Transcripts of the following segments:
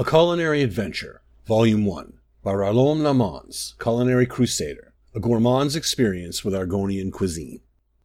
A Culinary Adventure, Volume 1, by Roland Lamons, Culinary Crusader, a gourmand's experience with Argonian cuisine.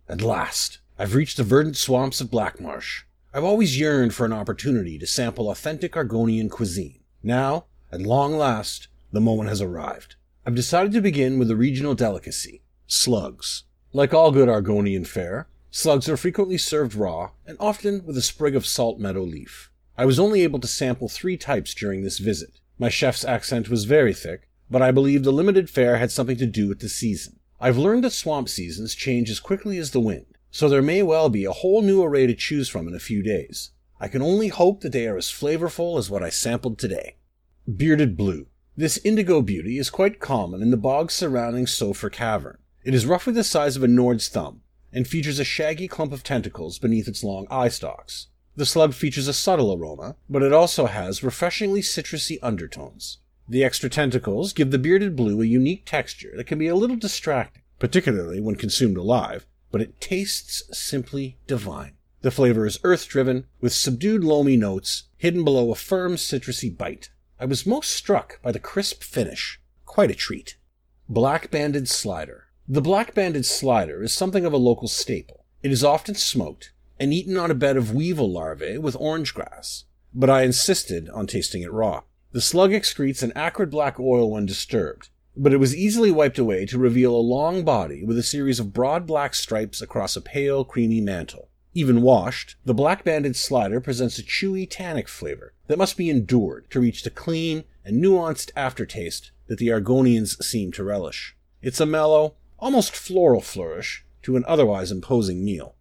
At last, I've reached the verdant swamps of Blackmarsh. I've always yearned for an opportunity to sample authentic Argonian cuisine. Now, at long last, the moment has arrived. I've decided to begin with a regional delicacy, slugs. Like all good Argonian fare, slugs are frequently served raw and often with a sprig of salt meadow leaf. I was only able to sample three types during this visit. My chef's accent was very thick, but I believe the limited fare had something to do with the season. I've learned that swamp seasons change as quickly as the wind, so there may well be a whole new array to choose from in a few days. I can only hope that they are as flavorful as what I sampled today. Bearded Blue. This indigo beauty is quite common in the bogs surrounding Sofar Cavern. It is roughly the size of a Nord's thumb, and features a shaggy clump of tentacles beneath its long eye stalks. The slug features a subtle aroma, but it also has refreshingly citrusy undertones. The extra tentacles give the bearded blue a unique texture that can be a little distracting, particularly when consumed alive, but it tastes simply divine. The flavor is earth driven, with subdued loamy notes hidden below a firm citrusy bite. I was most struck by the crisp finish. Quite a treat. Black banded slider. The black banded slider is something of a local staple. It is often smoked and eaten on a bed of weevil larvae with orange grass, but I insisted on tasting it raw. The slug excretes an acrid black oil when disturbed, but it was easily wiped away to reveal a long body with a series of broad black stripes across a pale, creamy mantle. Even washed, the black banded slider presents a chewy, tannic flavor that must be endured to reach the clean and nuanced aftertaste that the Argonians seem to relish. It's a mellow, almost floral flourish to an otherwise imposing meal.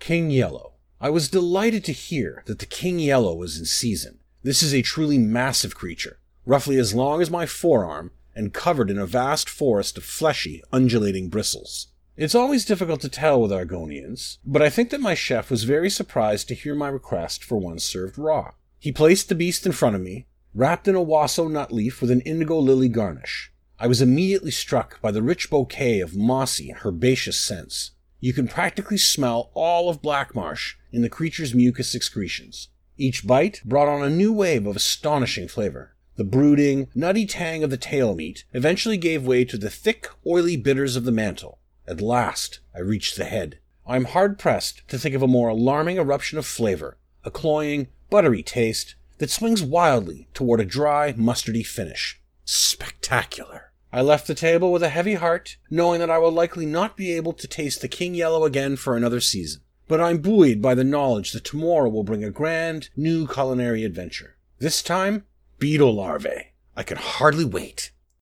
King Yellow. I was delighted to hear that the King Yellow was in season. This is a truly massive creature, roughly as long as my forearm and covered in a vast forest of fleshy, undulating bristles. It's always difficult to tell with Argonians, but I think that my chef was very surprised to hear my request for one served raw. He placed the beast in front of me, wrapped in a waso nut leaf with an indigo lily garnish. I was immediately struck by the rich bouquet of mossy, herbaceous scents. You can practically smell all of Black Marsh in the creature's mucus excretions. Each bite brought on a new wave of astonishing flavor. The brooding, nutty tang of the tail meat eventually gave way to the thick, oily bitters of the mantle. At last, I reached the head. I am hard pressed to think of a more alarming eruption of flavor, a cloying, buttery taste that swings wildly toward a dry, mustardy finish. Spectacular. I left the table with a heavy heart, knowing that I will likely not be able to taste the King Yellow again for another season. But I'm buoyed by the knowledge that tomorrow will bring a grand, new culinary adventure. This time, beetle larvae. I can hardly wait.